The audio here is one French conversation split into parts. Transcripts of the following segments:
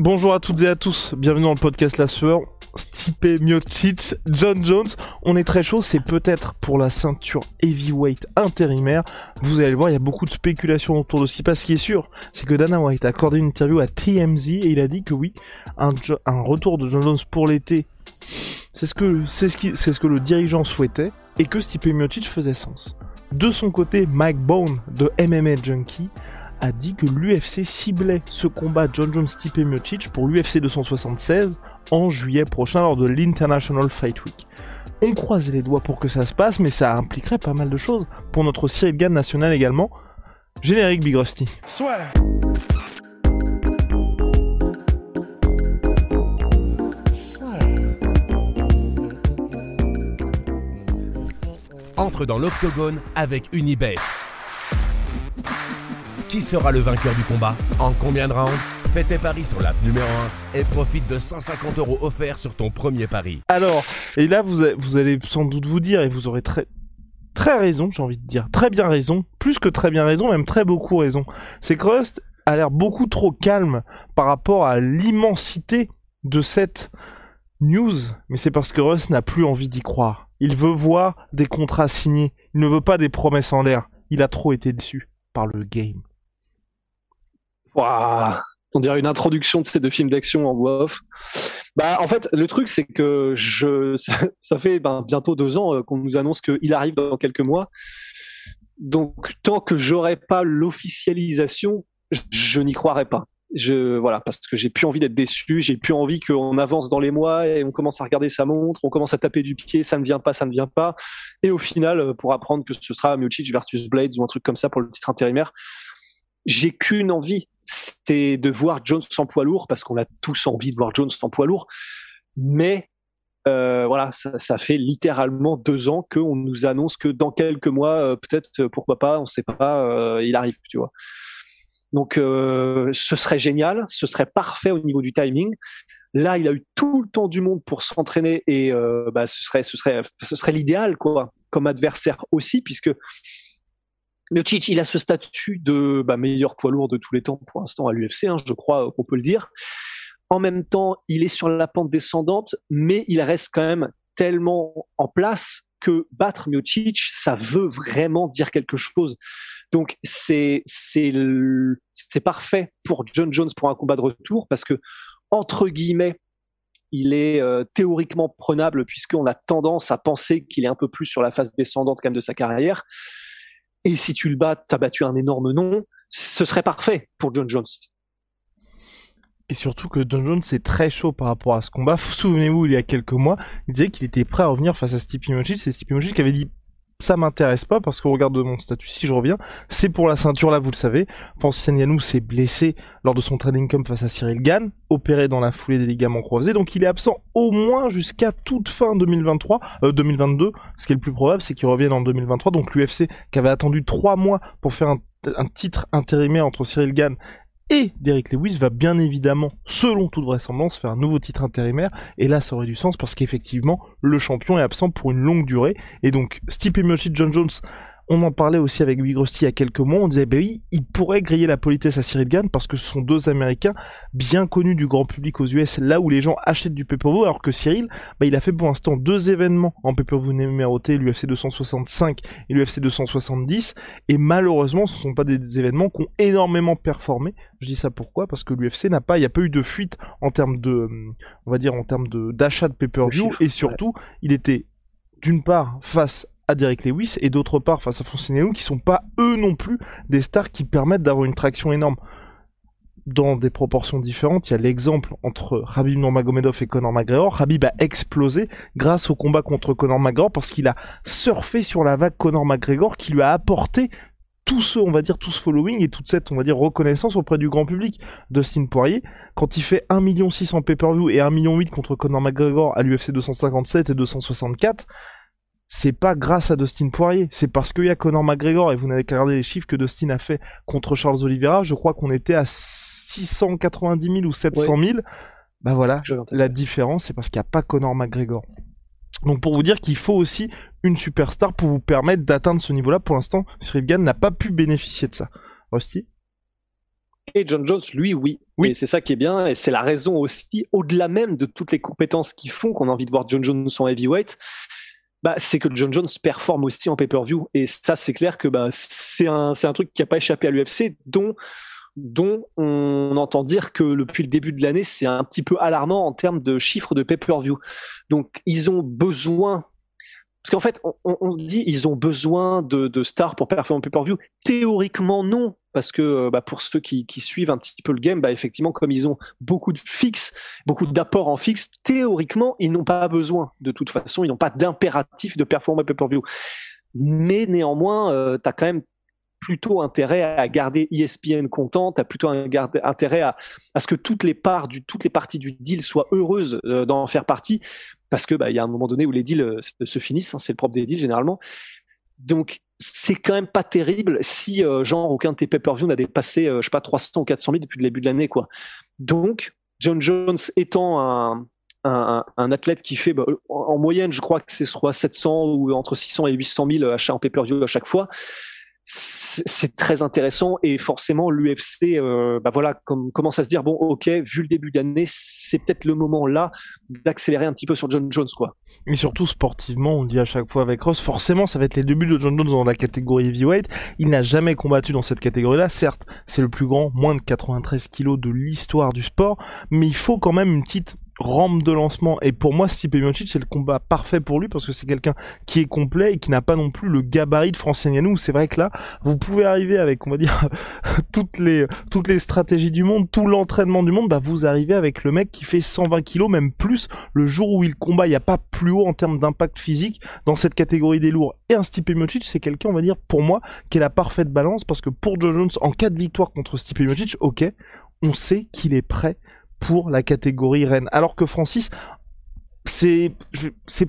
Bonjour à toutes et à tous. Bienvenue dans le podcast La Sueur. Stipe Miocic, John Jones. On est très chaud, c'est peut-être pour la ceinture heavyweight intérimaire. Vous allez le voir, il y a beaucoup de spéculations autour de Stipe. Ce qui est sûr, c'est que Dana White a accordé une interview à TMZ et il a dit que oui, un, retour de John Jones pour l'été, c'est ce que ce qui ce que le dirigeant souhaitait et que Stipe Miocic faisait sens. De son côté, Mike Bone de MMA Junkie a dit que l'UFC ciblait ce combat John Jones Stipe Miocic pour l'UFC 276 en juillet prochain lors de l'International Fight Week. On croise les doigts pour que ça se passe, mais ça impliquerait pas mal de choses pour notre Cyril Gann national également. Générique Big Rusty. Entre dans l'octogone avec Unibet. Qui sera le vainqueur du combat En combien de rounds Fais tes paris sur l'app numéro 1 et profite de 150 euros offerts sur ton premier pari. Alors, et là vous, vous allez sans doute vous dire, et vous aurez très très raison, j'ai envie de dire, très bien raison, plus que très bien raison, même très beaucoup raison. C'est que Rust a l'air beaucoup trop calme par rapport à l'immensité de cette news, mais c'est parce que Rust n'a plus envie d'y croire. Il veut voir des contrats signés, il ne veut pas des promesses en l'air. Il a trop été déçu par le game. On dirait une introduction de ces deux films d'action en voix off. Bah, en fait, le truc, c'est que je, ça, fait ben, bientôt deux ans euh, qu'on nous annonce qu'il arrive dans quelques mois. Donc, tant que j'aurai pas l'officialisation, je, je n'y croirai pas. Je, voilà, parce que j'ai plus envie d'être déçu, j'ai plus envie qu'on avance dans les mois et on commence à regarder sa montre, on commence à taper du pied, ça ne vient pas, ça ne vient pas. Et au final, euh, pour apprendre que ce sera Miocic versus Blades ou un truc comme ça pour le titre intérimaire, j'ai qu'une envie, c'est de voir Jones en poids lourd, parce qu'on a tous envie de voir Jones en poids lourd. Mais euh, voilà, ça, fait littéralement deux ans qu'on nous annonce que dans quelques mois, euh, peut-être, euh, pourquoi pas, on sait pas, euh, il arrive, tu vois. Donc, euh, ce serait génial, ce serait parfait au niveau du timing. Là, il a eu tout le temps du monde pour s'entraîner et bah, ce serait, ce serait, ce serait l'idéal, quoi, comme adversaire aussi, puisque Miocic, il a ce statut de bah, meilleur poids lourd de tous les temps pour l'instant à l'UFC, hein, je crois qu'on peut le dire. En même temps, il est sur la pente descendante, mais il reste quand même tellement en place que battre Miocic, ça veut vraiment dire quelque chose. Donc c'est parfait pour John Jones pour un combat de retour parce que entre guillemets il est euh, théoriquement prenable puisqu'on a tendance à penser qu'il est un peu plus sur la phase descendante quand même de sa carrière. Et si tu le bats, tu as battu un énorme nom, ce serait parfait pour John Jones. Et surtout que John Jones est très chaud par rapport à ce combat. Souvenez-vous, il y a quelques mois, il disait qu'il était prêt à revenir face à Stipe Miocic. C'est Stipe Miocic qui avait dit ça m'intéresse pas parce qu'au regard de mon statut, si je reviens, c'est pour la ceinture là, vous le savez. Francis Ngannou s'est blessé lors de son training camp face à Cyril Gann, opéré dans la foulée des ligaments croisés, donc il est absent au moins jusqu'à toute fin 2023, euh, 2022. Ce qui est le plus probable, c'est qu'il revienne en 2023. Donc l'UFC qui avait attendu trois mois pour faire un, un titre intérimaire entre Cyril Gann et Derek Lewis va bien évidemment, selon toute vraisemblance, faire un nouveau titre intérimaire. Et là, ça aurait du sens parce qu'effectivement, le champion est absent pour une longue durée. Et donc, Stipe Miocic, John Jones, on en parlait aussi avec Big Rusty il y a quelques mois. On disait, ben oui, il pourrait griller la politesse à Cyril Gann parce que ce sont deux Américains bien connus du grand public aux US, là où les gens achètent du pay-per-view, alors que Cyril, ben, il a fait pour l'instant deux événements en pay-per-view numérotés, l'UFC 265 et l'UFC 270. Et malheureusement, ce sont pas des événements qui ont énormément performé. Je dis ça pourquoi? Parce que l'UFC n'a pas, il n'y a pas eu de fuite en termes de, on va dire en termes de d'achat de pay-per-view, chiffres, et surtout, il était d'une part face à Derek Lewis et d'autre part face à Ngannou qui sont pas eux non plus des stars qui permettent d'avoir une traction énorme. Dans des proportions différentes, il y a l'exemple entre Rabib Nurmagomedov et Conor McGregor. Rabib a explosé grâce au combat contre Conor McGregor parce qu'il a surfé sur la vague Conor McGregor qui lui a apporté tout ce, on va dire, tout ce following et toute cette, on va dire, reconnaissance auprès du grand public. Dustin Poirier, quand il fait 1 million 6 en pay-per-view et 1 million 8 contre Conor McGregor à l'UFC 257 et 264, c'est pas grâce à Dustin Poirier, c'est parce qu'il y a Conor McGregor et vous n'avez qu'à regarder les chiffres que Dustin a fait contre Charles Oliveira. Je crois qu'on était à 690 000 ou 700 000. Bah voilà, la différence, c'est parce qu'il n'y a pas Conor McGregor. Donc pour vous dire qu'il faut aussi une superstar pour vous permettre d'atteindre ce niveau-là. Pour l'instant, Cyril Gann n'a pas pu bénéficier de ça. Rusty et John Jones, lui, oui. Oui. Et c'est ça qui est bien, et c'est la raison aussi, au-delà même de toutes les compétences qui font qu'on a envie de voir John Jones en heavyweight, bah, c'est que John Jones performe aussi en pay-per-view. Et ça, c'est clair que bah, c'est un, truc qui n'a pas échappé à l'UFC, dont dont on entend dire que depuis le début de l'année, c'est un petit peu alarmant en termes de chiffres de pay-per-view. Donc, ils ont besoin parce qu'en fait, on, dit ils ont besoin de, stars pour performer en pay-per-view. Théoriquement, non, parce que bah, pour ceux qui, suivent un petit peu le game, bah, effectivement, comme ils ont beaucoup de fixes, beaucoup d'apports en fixe, théoriquement, ils n'ont pas besoin. De toute façon, ils n'ont pas d'impératif de performer pay-per-view. Mais néanmoins, euh, tu as quand même plutôt intérêt à garder ESPN content, tu as plutôt intérêt à, ce que toutes les parts du, toutes les parties du deal soient heureuses euh, d'en faire partie, parce que bah, il y a un moment donné où les deals euh, se finissent, hein, c'est le propre des deals généralement. Donc c'est quand même pas terrible si euh, genre aucun de tes pay-per-view n'a dépassé je sais pas 300 ou 400 000 depuis le début de l'année quoi. Donc John Jones étant un, un, athlète qui fait bah, en moyenne je crois que c'est soit 700 ou entre 600 et 800 000 achats en pay-per-view à chaque fois c'est très intéressant et forcément l'UFC euh, bah voilà comme, commence à se dire bon ok vu le début d'année c'est peut-être le moment là d'accélérer un petit peu sur John Jones quoi. Et surtout sportivement on dit à chaque fois avec Ross forcément ça va être les débuts de John Jones dans la catégorie heavyweight. Il n'a jamais combattu dans cette catégorie là certes c'est le plus grand moins de 93 kilos de l'histoire du sport mais il faut quand même une petite rampe de lancement. Et pour moi, Stipe Miocic, c'est le combat parfait pour lui parce que c'est quelqu'un qui est complet et qui n'a pas non plus le gabarit de Francis Ngannou. C'est vrai que là, vous pouvez arriver avec, on va dire, toutes les, toutes les stratégies du monde, tout l'entraînement du monde, bah, vous arrivez avec le mec qui fait 120 kilos, même plus. Le jour où il combat, il n'y a pas plus haut en termes d'impact physique dans cette catégorie des lourds. Et un Stipe Miocic, c'est quelqu'un, on va dire, pour moi, qui est la parfaite balance parce que pour John Jones, en cas de victoire contre Stipe Miocic, ok, on sait qu'il est prêt pour la catégorie reine. Alors que Francis, c'est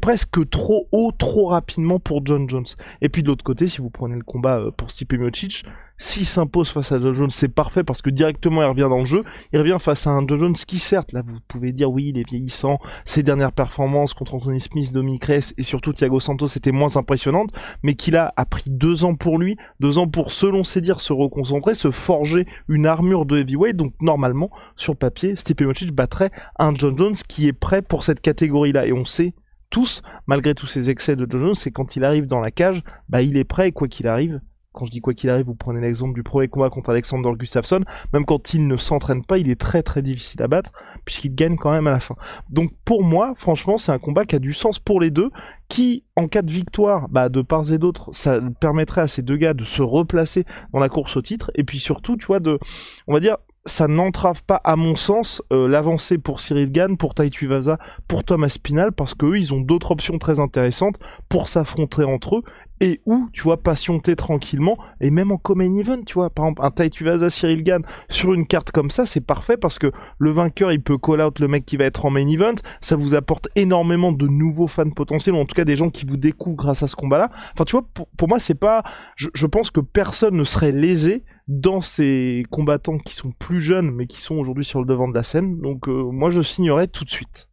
presque trop haut, trop rapidement pour John Jones. Et puis de l'autre côté, si vous prenez le combat euh, pour Stipe Miocic, s'il s'impose face à John Jones, c'est parfait parce que directement il revient dans le jeu. Il revient face à un John Jones qui certes, là vous pouvez dire oui, il est vieillissant. Ses dernières performances contre Anthony Smith, Dominic Reyes et surtout Thiago Santos étaient moins impressionnantes, mais qu'il a, a pris deux ans pour lui, deux ans pour selon ses dires se reconcentrer, se forger une armure de heavyweight. Donc normalement, sur papier, Stipe battrait un John Jones qui est prêt pour cette catégorie-là. Et on sait tous, malgré tous ces excès de John Jones, c'est quand il arrive dans la cage, bah il est prêt quoi qu'il arrive, quand je dis quoi qu'il arrive, vous prenez l'exemple du premier combat contre Alexander Gustafsson, même quand il ne s'entraîne pas, il est très très difficile à battre, puisqu'il gagne quand même à la fin. Donc pour moi, franchement, c'est un combat qui a du sens pour les deux, qui, en cas de victoire, bah, de part et d'autre, ça permettrait à ces deux gars de se replacer dans la course au titre, et puis surtout, tu vois, de, on va dire, ça n'entrave pas, à mon sens, euh, l'avancée pour Cyril Gann, pour Tai Tuivasa, pour Thomas Spinal, parce qu'eux, ils ont d'autres options très intéressantes pour s'affronter entre eux, et où, tu vois, patienter tranquillement, et même en common event, tu vois, par exemple, un Tai Tuivasa Cyril Gann sur une carte comme ça, c'est parfait parce que le vainqueur, il peut call out le mec qui va être en main event, ça vous apporte énormément de nouveaux fans potentiels, ou en tout cas des gens qui vous découvrent grâce à ce combat-là. Enfin, tu vois, pour, moi, c'est pas, je, je pense que personne ne serait lésé dans ces combattants qui sont plus jeunes, mais qui sont aujourd'hui sur le devant de la scène, donc euh, moi, je signerais tout de suite.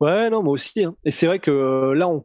Ouais, non, moi aussi. Hein. Et c'est vrai que euh, là, on,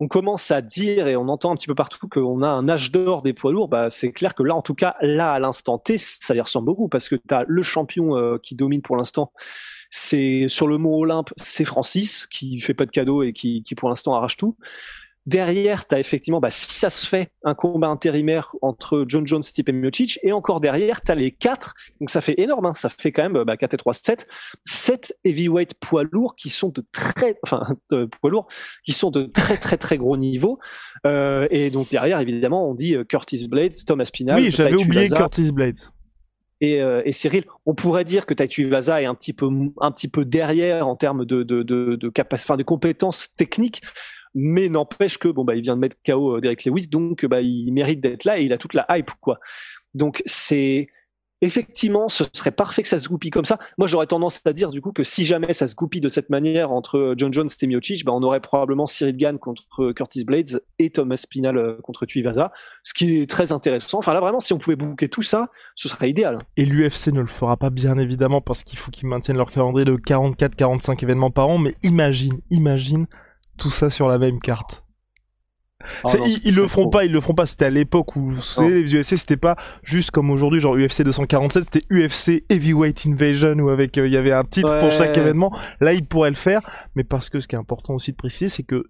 on commence à dire et on entend un petit peu partout qu'on a un âge d'or des poids lourds, bah, c'est clair que là, en tout cas, là, à l'instant T, ça y ressemble beaucoup parce que tu as le champion euh, qui domine pour l'instant, c'est sur le mont Olympe, c'est Francis qui fait pas de cadeau et qui pour l'instant arrache tout. Derrière, tu as effectivement, bah, si ça se fait, un combat intérimaire entre John Jones, Stipe Miocic, et encore derrière, tu as les quatre, donc ça fait énorme, hein, ça fait quand même bah, 4 et 3, 7, 7 heavyweight poids lourds qui sont de très, enfin, poids lourds, qui sont de très très très gros niveau. Euh, et donc derrière, évidemment, on dit euh, Curtis Blades, Thomas Pinal. Oui, j'avais oublié Curtis Blades. Et, euh, et, Cyril, on pourrait dire que Taitu Vaza est un petit peu un petit peu derrière en termes de de de, de, enfin, de compétences techniques, mais n'empêche que bon bah il vient de mettre KO euh, Derek Lewis, donc bah il mérite d'être là et il a toute la hype quoi. Donc c'est effectivement, ce serait parfait que ça se goupille comme ça. Moi, j'aurais tendance à dire du coup que si jamais ça se goupille de cette manière entre euh, John Jones et Miocic, bah, on aurait probablement Cyril Gann contre Curtis Blades et Thomas Pinal euh, contre Tuivasa, ce qui est très intéressant. Enfin là, vraiment, si on pouvait boucler tout ça, ce serait idéal. Et l'UFC ne le fera pas bien évidemment parce qu'il faut qu'ils maintiennent leur calendrier de 44-45 événements par an. Mais imagine, imagine tout ça sur la même carte. Oh ils, le feront pas, ils le feront pas. C'était à l'époque où les UFC, c'était pas juste comme aujourd'hui, genre UFC 247, c'était UFC Heavyweight Invasion où avec euh, il y avait un titre pour chaque événement. Là, ils pourraient le faire, mais parce que ce qui est important aussi de préciser, c'est que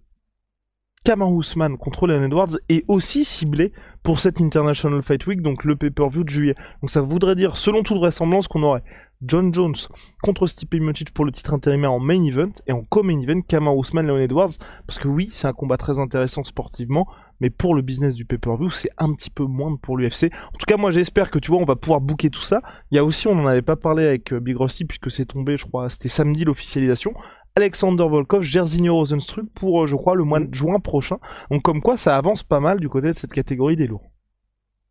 Kamar Ousmane contre Leon Edwards est aussi ciblé pour cette International Fight Week, donc le pay-per-view de juillet. Donc ça voudrait dire, selon toute vraisemblance, qu'on aurait John Jones contre Stipe Miocic pour le titre intérimaire en main event et en co-main event Kamar Ousmane Leon Edwards parce que oui c'est un combat très intéressant sportivement mais pour le business du pay-per-view c'est un petit peu moins pour l'UFC en tout cas moi j'espère que tu vois on va pouvoir booker tout ça il y a aussi on n'en avait pas parlé avec euh, Big Rusty puisque c'est tombé je crois c'était samedi l'officialisation Alexander Volkov, Jerzinho Rosenstruck pour, euh, je crois, le mois de juin prochain. Donc comme quoi, ça avance pas mal du côté de cette catégorie des lourds.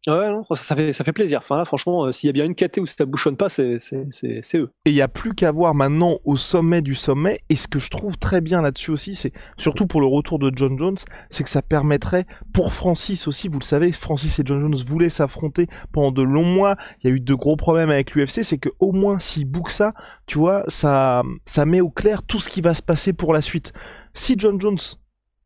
Ouais, non, ça fait, ça fait plaisir. Enfin là, franchement, euh, s'il y a bien une KT où ça bouchonne pas, c'est eux. Et il n'y a plus qu'à voir maintenant au sommet du sommet. Et ce que je trouve très bien là-dessus aussi, c'est surtout pour le retour de John Jones, c'est que ça permettrait pour Francis aussi, vous le savez, Francis et John Jones voulaient s'affronter pendant de longs mois. Il y a eu de gros problèmes avec l'UFC, c'est que au moins s'ils bookent ça, tu vois, ça, ça met au clair tout ce qui va se passer pour la suite. Si John Jones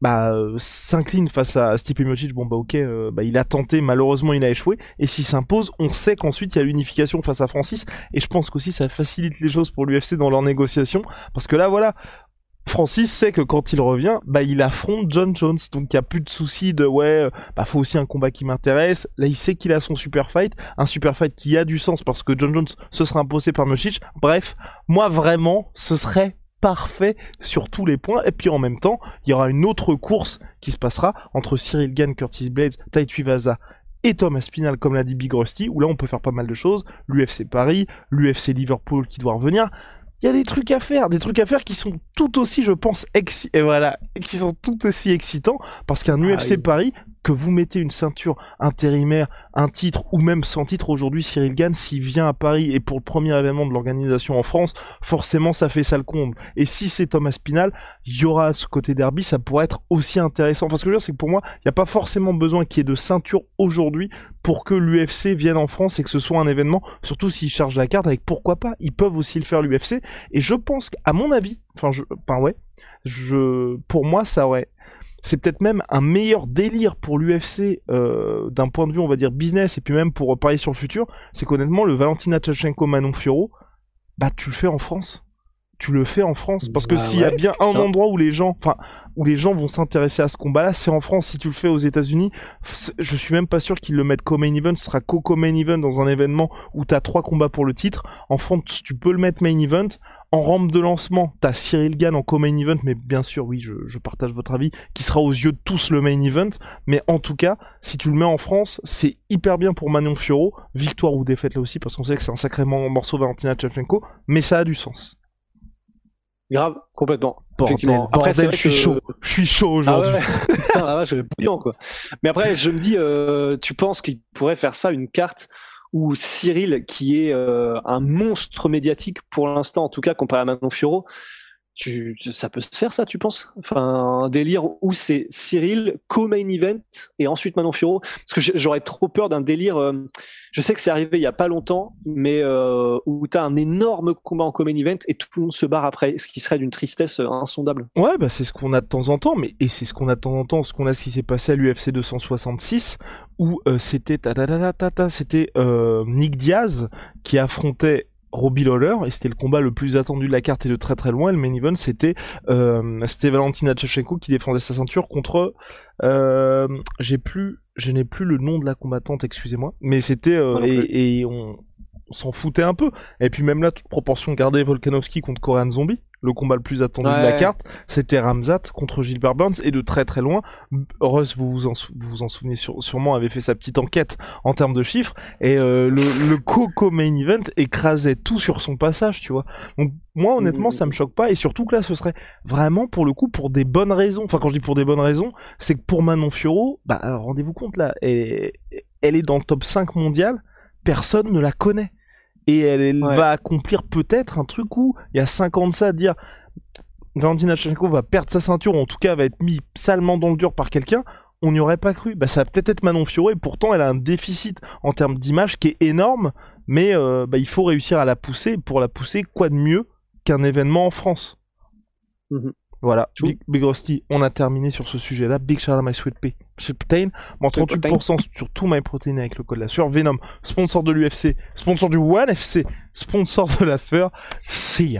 bah, euh, s'incline face à Stipe Miocic, bon bah ok, euh, bah, il a tenté, malheureusement il a échoué, et s'il s'impose, on sait qu'ensuite il y a l'unification face à Francis, et je pense qu'aussi ça facilite les choses pour l'UFC dans leurs négociations, parce que là voilà, Francis sait que quand il revient, bah il affronte John Jones, donc il y a plus de soucis de ouais, euh, bah faut aussi un combat qui m'intéresse. Là il sait qu'il a son super fight, un super fight qui a du sens parce que John Jones se sera imposé par Miocic. Bref, moi vraiment, ce serait parfait sur tous les points. Et puis en même temps, il y aura une autre course qui se passera entre Cyril Gann, Curtis Blades, Tai Vaza et Thomas Spinal, comme l'a dit Big Rusty, où là on peut faire pas mal de choses. L'UFC Paris, l'UFC Liverpool qui doit revenir. Il y a des trucs à faire, des trucs à faire qui sont tout aussi, je pense, et voilà, qui sont tout aussi excitants, parce qu'un UFC ah Paris, vous mettez une ceinture intérimaire, un titre ou même sans titre aujourd'hui, Cyril Gann, s'il vient à Paris et pour le premier événement de l'organisation en France, forcément ça fait ça le comble. Et si c'est Thomas Pinal, il y aura ce côté derby, ça pourrait être aussi intéressant. Parce que je veux dire, c'est que pour moi, il n'y a pas forcément besoin qu'il y ait de ceinture aujourd'hui pour que l'UFC vienne en France et que ce soit un événement, surtout s'ils chargent la carte avec pourquoi pas, ils peuvent aussi le faire l'UFC. Et je pense qu'à mon avis, enfin, je, ouais, je, pour moi, ça aurait c'est peut-être même un meilleur délire pour l'UFC euh, d'un point de vue, on va dire, business, et puis même pour parier sur le futur, c'est qu'honnêtement, le Valentina Tchachenko Manon Fioro, bah tu le fais en France tu le fais en France parce que bah s'il y a bien un endroit où les gens enfin où les gens vont s'intéresser à ce combat-là, c'est en France. Si tu le fais aux États-Unis, je suis même pas sûr qu'ils le mettent comme main event. Ce sera co main event dans un événement où t'as trois combats pour le titre. En France, tu peux le mettre main event. En rampe de lancement, t'as Cyril Gann en co-main event, mais bien sûr, oui, je, je, partage votre avis, qui sera aux yeux de tous le main event. Mais en tout cas, si tu le mets en France, c'est hyper bien pour Manon Fioro, victoire ou défaite là aussi, parce qu'on sait que c'est un sacré morceau Valentina Tchevchenko, mais ça a du sens. Grave, complètement. Effectivement. Après, je suis chaud. Je suis chaud aujourd'hui. Ah ouais, bouillant, quoi. Mais après, je me dis, euh, tu penses qu'il pourrait faire ça, une carte où Cyril, qui est euh, un monstre médiatique pour l'instant, en tout cas comparé à Manon Fioro, ça peut se faire ça, tu penses? Enfin, un délire où c'est Cyril co-main event et ensuite Manon Fioro Parce que j'aurais trop peur d'un délire. Euh, je sais que c'est arrivé il y a pas longtemps, mais euh, où tu as un énorme combat en co-main event et tout le monde se barre après, ce qui serait d'une tristesse euh, insondable. Ouais, bah c'est ce qu'on a de temps en temps, mais et c'est ce qu'on a de temps en temps, ce qu'on a ce qui s'est passé à l'UFC 266 où c'était c'était Nick Diaz qui affrontait Robbie Lawler et c'était le combat le plus attendu de la carte et de très très loin. Et le main event c'était euh, c'était Valentina Shevchenko qui défendait sa ceinture contre euh, j'ai plus je n'ai plus le nom de la combattante excusez-moi mais c'était euh, et, et on s'en foutait un peu. Et puis même là, toute proportion gardée, Volkanovski contre Korean Zombie, le combat le plus attendu de la carte, c'était Ramzat contre Gilbert Burns, et de très très loin, Russ, vous vous en, sou- vous vous en souvenez sur- sûrement, avait fait sa petite enquête en termes de chiffres, et euh, le, le Coco Main Event écrasait tout sur son passage, tu vois. Donc moi, honnêtement, ça me choque pas, et surtout que là, ce serait vraiment pour le coup pour des bonnes raisons. Enfin, quand je dis pour des bonnes raisons, c'est que pour Manon Fiorot, bah rendez-vous compte là, elle, elle est dans le top 5 mondial, personne ne la connaît et elle, elle Ouais. va accomplir peut-être un truc où il y a 5 ans de ça à dire Valentina Shevchenko va perdre sa ceinture ou en tout cas va être mis salement dans le dur par quelqu'un on n'y aurait pas cru bah ça va peut-être être Manon Fiorot et pourtant elle a un déficit en termes d'image qui est énorme mais euh, bah, il faut réussir à la pousser pour la pousser quoi de mieux qu'un événement en France? Mhm. voilà. Big, Big Rusty, on a terminé sur ce sujet-là. Big out my sweet pea. Sweet protein, moins Sweet 38% sur tout my protein avec le code la sueur. Venom, sponsor de l'UFC, sponsor du One FC, sponsor de la sueur. See